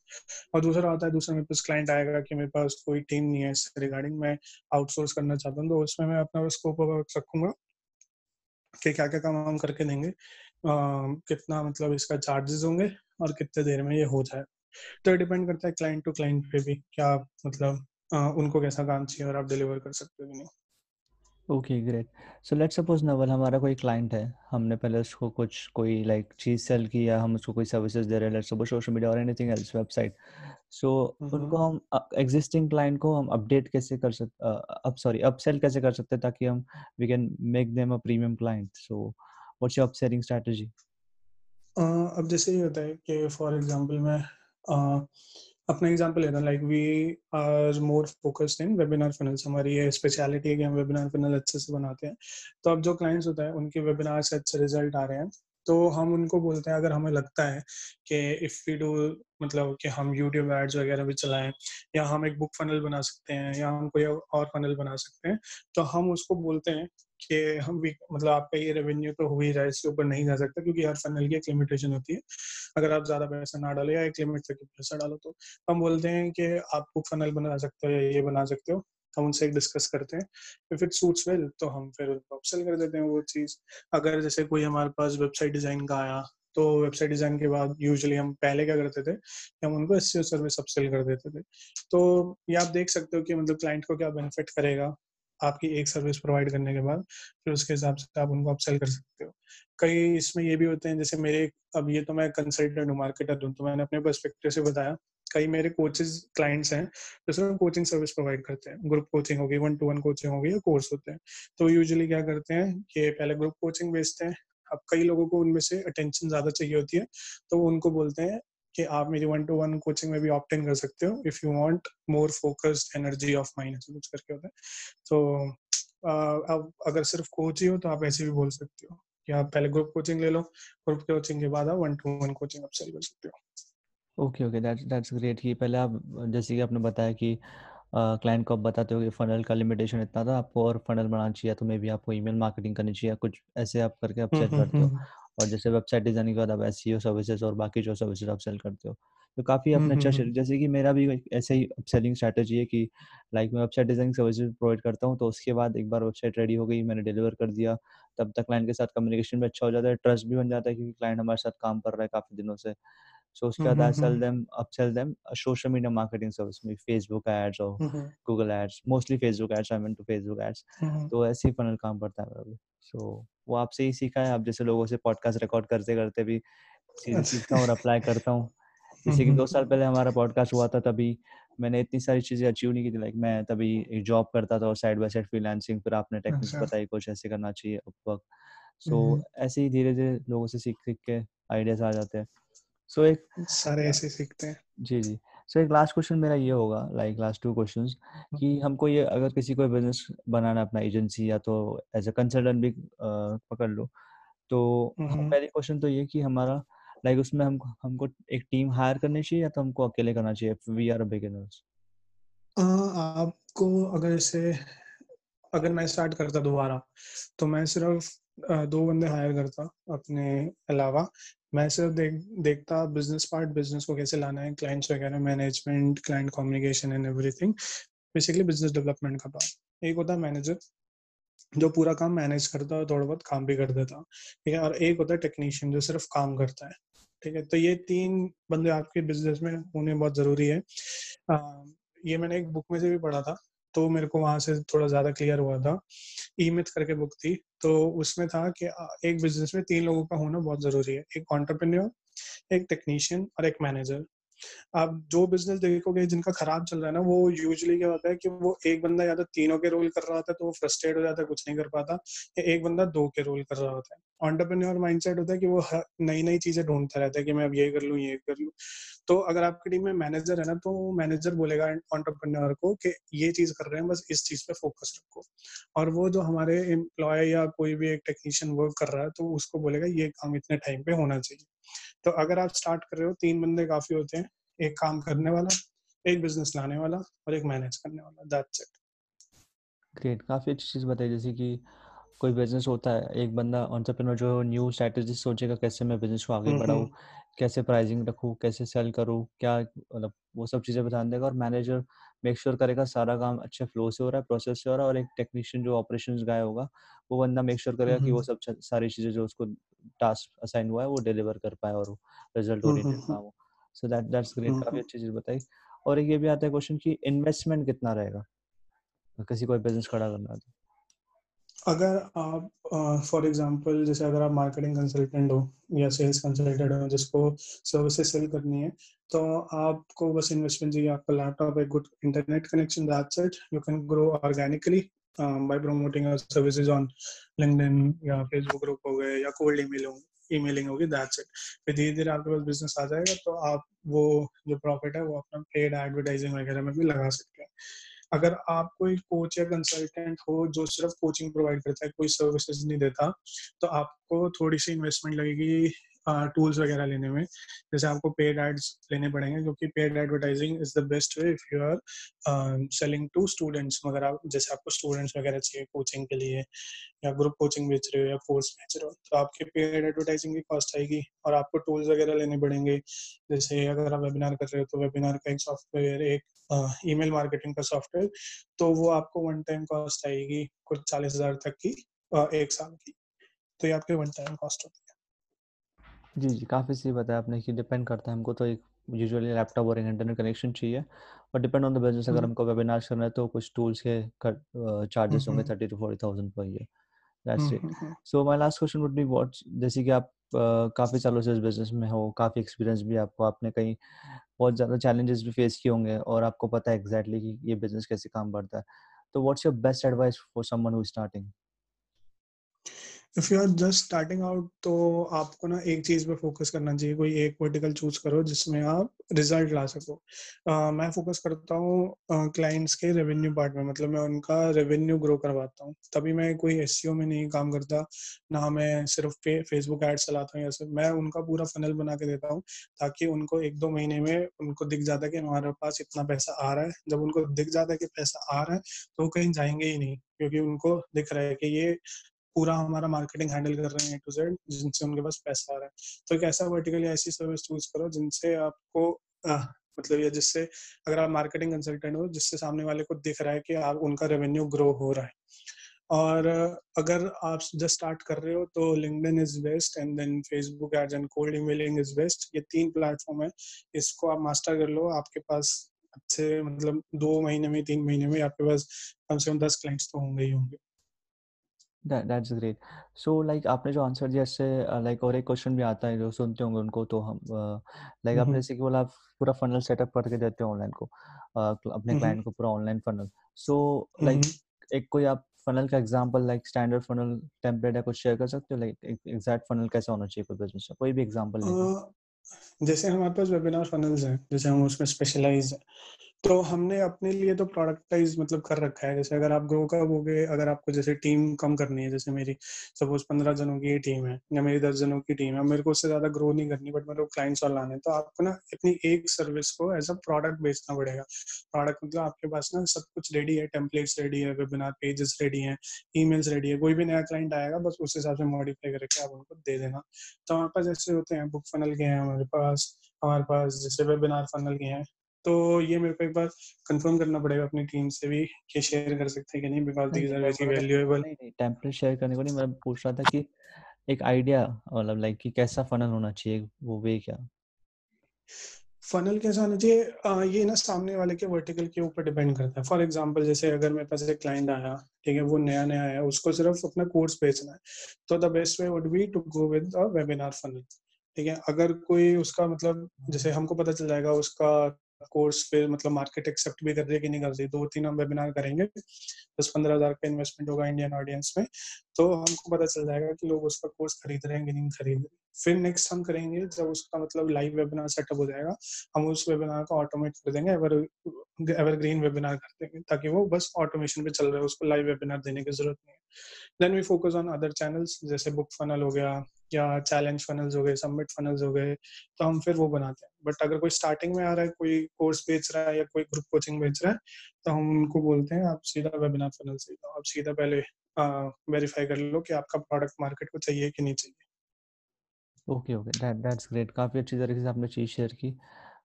और दूसरा होता है, दूसरा मेरे पास क्लाइंट आएगा कि मेरे पास कोई टीम नहीं है इससे रिगार्डिंग मैं आउटसोर्स करना चाहता हूँ तो उसमें मैं अपना स्कोप ऑफ़ वर्क रखूँगा कि क्या क्या काम हम करके देंगे। कितना मतलब इसका चार्जेस होंगे और कितने देर में ये हो। जाए तो डिपेंड करता है क्लाइंट टू क्लाइंट पे भी क्या मतलब आ, उनको कैसा काम चाहिए और आप डिलीवर कर सकते हो नहीं। Okay great so let's suppose Naval हमारा कोई क्लाइंट है। हमने पहले उसको कुछ कोई लाइक like, चीज़ सेल की या हम उसको कोई सर्विसेज़ दे रहे हैं। लेट्स सपोज़ सोशल मीडिया और एनीथिंग एल्स वेबसाइट सो उनको हम एग्जिस्टिंग क्लाइंट को हम अपडेट कैसे कर सकते अब सॉरी अपसेल कैसे कर सकते हैं ताकि हम we can make them a premium client so what's your upselling strategy अब जैसे ये होता है कि फॉर एग्जांपल मैं अपना एग्जांपल लेता हूँ like we are more focused in webinar funnels हमारी ये स्पेशलिटी है कि हम वेबिनार फनल अच्छे से बनाते हैं। तो अब जो क्लाइंट्स होता है, उनके वेबिनार से अच्छे रिज़ल्ट आ रहे हैं। तो हम उनको बोलते हैं, अगर हमें लगता है कि इफ़ वी डू मतलब कि हम यूट्यूब एड्स वगैरह भी चलाएँ या हम एक बुक फनल बना सकते हैं या हम कोई और फनल बना सकते हैं तो हम उसको बोलते हैं कि हम भी मतलब आपका ये रेवेन्यू तो हो ही रहा है, इसके ऊपर नहीं जा सकता क्योंकि हर फनल की एक लिमिटेशन होती है। अगर आप ज़्यादा पैसा ना डालो या एक लिमिट तक पैसा डालो तो हम बोलते हैं कि आप बुक फनल बना सकते हो या ये बना सकते हो। हम उनसे एक डिस्कस करते हैं। इफ़ इट सूट्स वेल तो हम फिर उनको अपसेल कर देते हैं वो चीज़। अगर जैसे कोई हमारे पास वेबसाइट डिज़ाइन का आया तो वेबसाइट डिज़ाइन के बाद यूजुअली हम पहले क्या करते थे, कि हम उनको एस सर्विस अपसेल कर देते थे। तो ये आप देख सकते हो कि मतलब क्लाइंट को क्या बेनिफिट करेगा आपकी एक सर्विस प्रोवाइड करने के बाद, फिर उसके हिसाब से आप उनको अपसेल कर सकते हो। कई इसमें ये भी होते हैं, जैसे मेरे, अब ये तो मैं कंसल्टेंट हूँ मार्केटर हूँ तो मैंने अपने पर्सपेक्टिव से बताया। कई मेरे कोचेज क्लाइंट्स हैं जिसमें कोचिंग सर्विस प्रोवाइड करते हैं। ग्रुप कोचिंग होगी वन टू वन कोचिंग होगी या कोर्स होते हैं। तो यूजुअली क्या करते हैं कि पहले ग्रुप कोचिंग बेचते हैं। अब कई लोगों को उनमें से अटेंशन ज़्यादा चाहिए होती है तो उनको बोलते हैं कि आप मेरी वन टू वन कोचिंग में भी ऑप्ट इन कर सकते हो if you want more focused energy of mind कुछ करके होता है। तो अब अगर सिर्फ़ कोच ही हो तो आप ऐसे भी बोल सकते हो कि आप पहले ग्रुप कोचिंग ले लो ग्रुप कोचिंग के बाद आप वन टू वन कोचिंग आप सही कर सकते हो। Okay okay. That's that's great कि पहले आप जैसे कि आपने बताया कि क्लाइंट को आप बताते हो कि फनल का लिमिटेशन इतना था आपको और फनल बनाना चाहिए तो मे भी आपको ईमेल मार्केटिंग करनी चाहिए कुछ ऐसे आप करके आप सेल करते हो। और जैसे वेबसाइट डिज़ाइनिंग के बाद आप एस सर्विसेज़ और बाकी जो सर्विसेज़ आप सेल करते हो। तो काफ़ी अपने अच्छा शेयर जैसे कि मेरा भी ऐसे ही सेलिंग स्ट्रैटेजी है कि लाइक मैं वेबसाइट डिज़ाइनिंग सर्विसेज़ प्रोवाइड करता हूँ तो उसके बाद एक बार वेबसाइट रेडी हो गई मैंने डिलीवर कर दिया तब तक क्लाइंट के साथ कम्युनिकेशन भी अच्छा हो जाता है ट्रस्ट भी बन जाता है क्योंकि क्लाइंट हमारे साथ काम कर रहा है काफ़ी दिनों से। So उसके बाद I sell them, upsell them a social media marketing service, maybe Facebook ads or Google ads, mostly Facebook ads. I'm into Facebook ads. तो ऐसे ही funnel काम करता है मेरा भी. So वो आपसे ही सीखा है. आप जैसे लोगों से podcast record करते करते भी चीज़ें सीखता हूँ और अप्लाई करता हूँ. जैसे कि दो साल पहले हमारा पॉडकास्ट हुआ था तभी मैंने इतनी सारी चीज़ें अचीव नहीं की थी लाइक मैं तभी एक जॉब करता था और साइड बाय साइड फ्रीलांसिंग फिर आपने टेक्निक्स बताई कुछ ऐसे करना चाहिए अपवर्क सो ऐसे ही धीरे धीरे लोगों से सीख सीख के आइडियाज़ आ जाते हैं सो एक सारे ऐसे सीखते हैं। जी जी। सो एक लास्ट क्वेश्चन मेरा ये होगा लाइक लास्ट टू क्वेश्चंस कि हमको ये अगर किसी को बिज़नेस बनाना अपना एजेंसी या तो एज अ कंसल्टेंट भी पकड़ लो तो पहली क्वेश्चन तो ये कि हमारा लाइक like उसमें हम हमको एक टीम हायर करनी चाहिए या तो हमको अकेले करना चाहिए वी आर बिगिनर्स आपको अगर इसे अगर मैं स्टार्ट करता दोबारा तो मैं सिर्फ़ दो बंदे हायर करता अपने अलावा। मैं सिर्फ़ देख देखता बिज़नेस पार्ट बिज़नेस को कैसे लाना है क्लाइंट्स वगैरह management client communication and everything basically business development का पार्ट एक होता है मैनेजर जो पूरा काम मैनेज करता है और थोड़ा बहुत काम भी कर देता ठीक है? और एक होता है टेक्नीशियन जो सिर्फ़ काम करता है ठीक है? तो ये तीन बंदे आपके बिज़नेस में होने बहुत ज़रूरी है। आ, ये मैंने एक बुक में से भी पढ़ा था। तो मेरे को वहाँ से थोड़ा ज़्यादा क्लियर हुआ था। ईमित करके बुक थी तो उसमें था कि एक बिज़नेस में तीन लोगों का होना बहुत ज़रूरी है। एक ऑन्टरप्रेन्योर एक टेक्नीशियन और एक मैनेजर आप जो बिज़नेस देखोगे, जिनका खराब चल रहा है ना, वो यूजली क्या होता है कि वो एक बंदा या तो तीनों के रोल कर रहा होता है तो वो फ्रस्ट्रेट हो जाता है, कुछ नहीं कर पाता, या एक बंदा दो के रोल कर रहा होता है। ऑन्टरप्रेन्योर माइंडसेट होता है कि वो नई नई चीज़ें ढूंढता रहता है कि मैं अब ये कर लूँ, ये कर लूँ। तो अगर आपकी टीम में मैनेजर है ना तो मैनेजर बोलेगा ऑन्टरप्रनर को कि ये चीज़ कर रहे हैं, बस इस चीज़ पे फोकस रखो। और वो जो हमारे एम्प्लॉय या कोई भी एक टेक्नीशियन वर्क कर रहा है तो उसको बोलेगा, ये काम इतने टाइम पे होना चाहिए। तो अगर आप स्टार्ट कर रहे हो तीन बंदे काफ़ी होते हैं एक काम करने वाला एक बिज़नेस लाने वाला और एक मैनेज करने वाला दैट्स इट ग्रेट काफ़ी अच्छी चीज़ बताई जैसे कि कोई बिज़नेस होता है एक बंदा ऑन्टरप्रेन्योर जो न्यू स्ट्रैटेजी सोचेगा कैसे मैं बिज़नेस को आगे बढ़ाऊँ कैसे प्राइसिंग रखूँ कैसे सेल करूँ क्या मतलब वो सब चीज़ें बता देगा और मैनेजर मेक श्योर करेगा सारा काम अच्छे फ्लो से हो रहा है प्रोसेस से हो रहा है और एक टेक्नीशियन जो ऑपरेशन गाय होगा वो बंदा मेक श्योर करेगा कि वो सब सारी चीज़ें जो उसको टास्क असाइन हुआ है वो डिलीवर कर पाए और रिज़ल्ट ओरिएंटेड काम हो सो दैट दैट्स ग्रेट काफ़ी अच्छी चीज़ बताई। और एक ये भी आता है क्वेश्चन की इन्वेस्टमेंट कितना रहेगा? किसी को बिज़नेस खड़ा करना है तो। अगर आप फॉर एग्जांपल जैसे अगर आप मार्केटिंग कंसल्टेंट हो या सेल्स कंसल्टेंट हो जिसको सर्विसेज़ सेल करनी है तो आपको बस इन्वेस्टमेंट चाहिए, आपका लैपटॉप एक good internet connection that's it you can grow organically by promoting your services on LinkedIn या फेसबुक ग्रुप हो गए या कोल्ड ईमेल हो ईमेलिंग होगी दैट्स इट फिर धीरे धीरे आपके पास बिज़नेस आ जाएगा तो आप वो जो प्रॉफिट है वो अपना पेड एडवर्टाइजिंग वगैरह में भी लगा सकते हैं। अगर आप कोई कोच या कंसल्टेंट हो जो सिर्फ़ कोचिंग प्रोवाइड करता है, कोई सर्विसेज़ नहीं देता तो आपको थोड़ी सी इन्वेस्टमेंट लगेगी टूल्स वगैरह लेने में। जैसे आपको पेड एड्स लेने पड़ेंगे, क्योंकि paid advertising is the best way if you are selling to students मगर आप, जैसे आपको स्टूडेंट्स वगैरह चाहिए कोचिंग के लिए, या ग्रुप कोचिंग बेच रहे हो, या कोर्स बेच रहे हो तो आपके पेड एडवर्टाइजिंग की कॉस्ट आएगी, और आपको टूल्स वगैरह लेने पड़ेंगे। जैसे अगर आप वेबिनार कर रहे हो तो वेबिनार का एक सॉफ्टवेयर एक ईमेल मार्केटिंग का सॉफ्टवेयर तो वो आपको वन टाइम कॉस्ट आएगी कुछ चालीस हज़ार तक की एक साल की। तो ये आपके वन टाइम कॉस्ट होती है। जी, जी, काफ़ी सही बताया आपने कि डिपेंड करता है हमको तो एक यूजुअली लैपटॉप और एक इंटरनेट कनेक्शन चाहिए और डिपेंड ऑन द बिज़नेस अगर हमको वेबिनार करना है तो कुछ टूल्स के चार्जेस होंगे thirty to forty thousand per year that's it so my last question would be what जैसे कि आप काफ़ी सालों से इस बिज़नेस में हो काफ़ी एक्सपीरियंस भी आपको आपने कहीं बहुत ज़्यादा चैलेंजेस भी फेस किए होंगे और आपको पता है एग्जैक्टली कि ये बिज़नेस कैसे काम करता है तो what's your best advice for someone who is starting if you are just starting out तो आपको ना एक चीज़ पे फोकस करना चाहिए कोई एक वर्टिकल चूज़ करो जिसमें आप रिज़ल्ट ला सको। uh, मैं फोकस करता हूँ क्लाइंट्स uh, के रेवेन्यू पार्ट में मतलब मैं उनका रेवेन्यू ग्रो करवाता हूँ। तभी मैं कोई एस e में नहीं काम करता ना मैं सिर्फ़ फेसबुक एड्स चलाता हूँ या सिर्फ़ मैं उनका पूरा फनल बना के देता हूँ ताकि उनको एक दो महीने में उनको दिख जाता है कि हमारे पास इतना पैसा आ रहा है। जब उनको दिख जाता है कि पैसा आ रहा है तो कहीं जाएँगे ही नहीं क्योंकि उनको दिख रहा है कि ये पूरा हमारा मार्केटिंग हैंडल कर रहे हैं टू जेड जिनसे उनके पास पैसा आ रहा है। तो एक ऐसा वर्टिकल या ऐसी सर्विस चूज़ करो जिनसे आपको आ, मतलब ये जिससे अगर आप मार्केटिंग कंसल्टेंट हो जिससे सामने वाले को दिख रहा है कि आप उनका रेवेन्यू ग्रो हो रहा है। और अगर आप जस्ट स्टार्ट कर रहे हो तो LinkedIn is best and then Facebook ads and cold emailing is best ये तीन प्लेटफॉर्म है। इसको आप मास्टर कर लो। आपके पास अच्छे मतलब दो महीने में तीन महीने में आपके पास कम से कम दस क्लाइंट्स तो होंगे ही होंगे। That that's great so like आपने जो आंसर दिया इससे लाइक और एक क्वेश्चन भी आता है जो सुनते होंगे उनको तो हम लाइक आपने जैसे कि बोला आप पूरा फनल सेटअप करके देते हो ऑनलाइन को अपने क्लाइंट को पूरा ऑनलाइन फनल सो लाइक एक कोई आप फनल का example like standard funnel template या कुछ शेयर कर सकते हो? लाइक एग्जैक्ट फनल कैसा होना चाहिए कोई बिज़नेस कोई भी एग्जांपल जैसे हमारे पास वेबिनार फनल्स हैं जैसे हम उसमें स्पेशलाइज तो हमने अपने लिए तो प्रोडक्टाइज मतलब कर रखा है। जैसे अगर आप ग्रो करोगे अगर आपको जैसे टीम कम करनी है, जैसे मेरी सपोज़ पंद्रह जनों की टीम है या मेरी दस जनों की टीम है, मेरे को उससे ज़्यादा ग्रो नहीं करनी बट मेरे को क्लाइंट्स और लाने तो आपको ना अपनी एक सर्विस को एज अ प्रोडक्ट बेचना पड़ेगा। प्रोडक्ट मतलब आपके पास ना सब कुछ रेडी है टेम्पलेट्स रेडी है वेबिनार पेजेस रेडी है ईमेल्स रेडी है, कोई भी नया क्लाइंट आएगा, बस उस हिसाब से मॉडिफाई करके आप उनको दे देना। तो हमारे पास ऐसे होते हैं बुक फनल के हैं हमारे पास हमारे पास जैसे वेबिनार फनल के हैं तो ये मेरे को एक बार कंफर्म करना पड़ेगा अपनी टीम से भी कि शेयर कर सकते हैं कि नहीं because these are very valuable नहीं नहीं टेम्पलेट शेयर करने को नहीं मैं पूछ रहा था कि एक आइडिया मतलब लाइक कि कैसा फनल होना चाहिए वो वे क्या? फनल कैसा होना चाहिए? ये ना सामने वाले के वर्टिकल के ऊपर डिपेंड करता है। फॉर एग्जांपल जैसे अगर मेरे पास एक क्लाइंट आया ठीक है वो नया नया आया उसको सिर्फ़ अपना कोर्स बेचना है तो the best way would be to go with a webinar funnel ठीक है? अगर कोई उसका मतलब जैसे हमको पता चल जाएगा उसका कोर्स पे मतलब मार्केट एक्सेप्ट भी कर रही है कि नहीं कर रही दो तीन हम वेबिनार करेंगे। दस पंद्रह हज़ार का इन्वेस्टमेंट होगा इंडियन ऑडियंस में। तो हमको पता चल जाएगा कि लोग उसका कोर्स खरीद रहे हैं कि नहीं खरीद रहे फिर नेक्स्ट हम करेंगे जब उसका मतलब लाइव वेबिनार सेटअप हो जाएगा, हम उस वेबिनार को ऑटोमेट कर देंगे एवर एवरग्रीन वेबिनार कर देंगे, ताकि वो बस ऑटोमेशन पे चल रहा है, उसको लाइव वेबिनार देने की ज़रूरत नहीं है। Then we focus on other channels जैसे बुक फनल हो गया या चैलेंज फनल्स हो गए सबमिट फनल्स हो गए तो हम फिर वो बनाते हैं। बट अगर कोई स्टार्टिंग में आ रहा है, कोई कोर्स बेच रहा है या कोई ग्रुप कोचिंग बेच रहा है तो हम उनको बोलते हैं, आप सीधा वेबिनार फनल से आप सीधा पहले वेरीफाई कर लो कि आपका प्रोडक्ट मार्केट को चाहिए कि नहीं चाहिए. Okay okay that that's great काफ़ी अच्छी तरीके से आपने चीज़ शेयर की।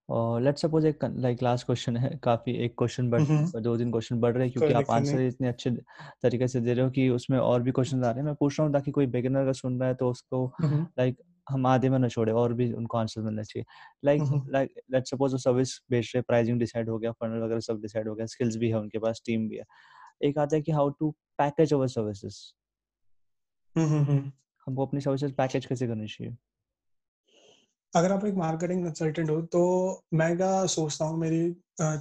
और लेट्स सपोज़ एक लाइक लास्ट क्वेश्चन है काफ़ी एक क्वेश्चन बढ़ दो तीन क्वेश्चन बढ़ रहे हैं क्योंकि आप आंसर इतने अच्छे तरीके से दे रहे हो कि उसमें और भी क्वेश्चन आ रहे हैं। मैं पूछ रहा हूँ ताकि कोई बिगिनर अगर सुन रहा है तो उसको लाइक हम आधे में ना छोड़े और भी उनको आंसर मिलना चाहिए। लाइक लाइक लेट्स सपोज़ वो सर्विस बेच रहे प्राइसिंग डिसाइड हो गया फंड वगैरह सब डिसाइड हो गया स्किल्स भी है उनके पास टीम भी है। एक आता है कि how to package our services हमको अपनी सर्विसेज़ पैकेज कैसे करनी चाहिए? अगर आप एक मार्केटिंग कंसल्टेंट हो तो मैं क्या सोचता हूँ, मेरी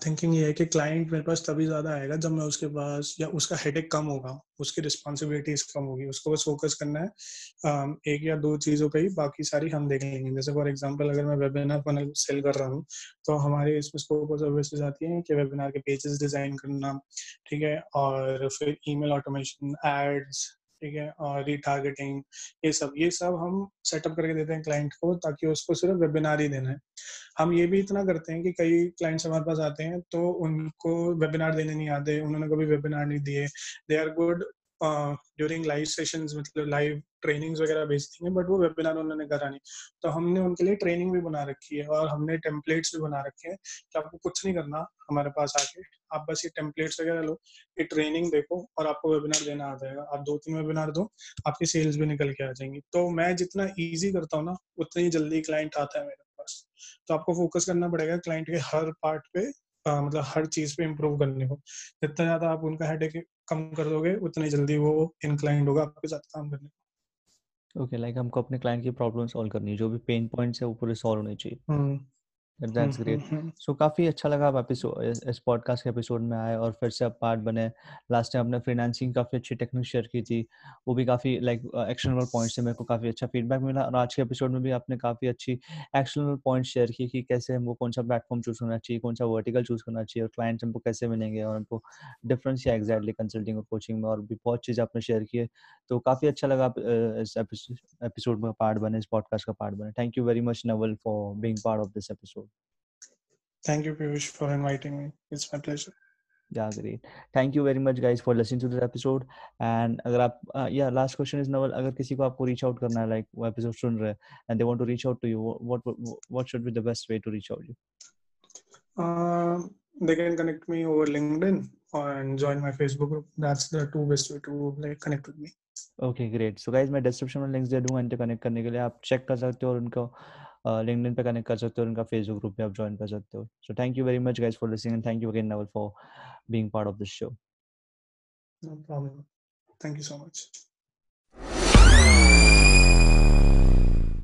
थिंकिंग ये है कि क्लाइंट मेरे पास तभी ज़्यादा आएगा जब मैं उसके पास या उसका हेडेक कम होगा, उसकी रिस्पॉन्सिबिलिटीज कम होगी। उसको बस फोकस करना है एक या दो चीज़ों पे ही, बाकी सारी हम देख लेंगे। जैसे फॉर एग्जांपल अगर मैं वेबिनार फनल सेल कर रहा हूँ तो हमारे इसमें स्कोप सर्विसेज़ आती हैं कि वेबिनार के पेजेस डिज़ाइन करना, ठीक है? और फिर ईमेल ऑटोमेशन एड्स ठीक है, और रिटारगेटिंग ये सब ये सब हम सेटअप करके देते हैं क्लाइंट को ताकि उसको सिर्फ़ वेबिनार ही देना है। हम ये भी इतना करते हैं कि कई क्लाइंट्स हमारे पास आते हैं तो उनको वेबिनार देने नहीं आते, उन्होंने कभी वेबिनार नहीं दिए। They are good during live session मतलब लाइव ट्रेनिंग्स वगैरह भेजती हैं बट वो वेबिनार उन्होंने करा नहीं तो हमने उनके लिए ट्रेनिंग भी बना रखी है और हमने टेम्पलेट्स भी बना रखे हैं कि आपको कुछ नहीं करना हमारे पास आके। आप बस ये टेम्पलेट्स वगैरह लो ये ट्रेनिंग देखो और आपको वेबिनार देना आ जाएगा। आप दो तीन वेबिनार दो आपकी सेल्स भी निकल के आ जाएँगी। तो मैं जितना ईजी करता हूँ ना उतनी जल्दी क्लाइंट आता है मेरे पास। तो आपको फोकस करना पड़ेगा क्लाइंट के हर पार्ट पे आ, मतलब हर चीज़ पे इम्प्रूव करने को। जितना ज़्यादा आप उनका हेडेक कम कर दोगे उतनी जल्दी वो इंक्लाइंड होगा आपके साथ काम करने ओके, लाइक हमको अपने क्लाइंट की प्रॉब्लम सॉल्व करनी है, जो भी पेन पॉइंट्स है वो पूरे सॉल्व होने चाहिए। दैट्स ग्रेट सो काफ़ी अच्छा लगा आप एपिसोड इस पॉडकास्ट के एपिसोड में आए और फिर से आप पार्ट बने। लास्ट टाइम आपने फाइनेंसिंग काफ़ी अच्छी टेक्निक शेयर की थी। वो भी काफ़ी लाइक एक्शनबल पॉइंट से मेरे को काफ़ी अच्छा फीडबैक मिला और आज के एपिसोड में भी आपने काफ़ी अच्छी एक्शनबल पॉइंट शेयर की कि कैसे हमको कौन सा प्लेटफॉर्म चूज़ करना चाहिए कौन सा वर्टिकल चूज़ करना चाहिए और क्लाइंट हमको कैसे मिलेंगे और हमको डिफरेंस या एग्जैक्टली कंसल्टिंग और कोचिंग में और भी बहुत चीज़ आपने शेयर की है। तो काफ़ी अच्छा लगा आप इस एपिसोड में पार्ट बने इस पॉडकास्ट का पार्ट बने। Thank you very much Naval for being part of this episode Thank you, Piyush, for inviting me. It's my pleasure. Yeah, great. Thank you very much, guys, for listening to this episode. And अगर आप uh, yeah, last question is Naval. अगर किसी को आपको reach out करना है, like वो episode सुन रहे and they want to reach out to you, what what, what should be the best way to reach out you? Uh, they can connect me over LinkedIn and join my Facebook group. That's the two best way to like connect with me. Okay, great. So guys, मैं description में links दे दूँगा इनसे connect करने के लिए आप check कर सकते हो और उनको लिंक्डइन पे कनेक्ट कर सकते हो, उनका फेसबुक ग्रुप में आप ज्वाइन कर सकते हो। So thank you very much guys for listening and thank you again Naval for being part of this show no problem thank you so much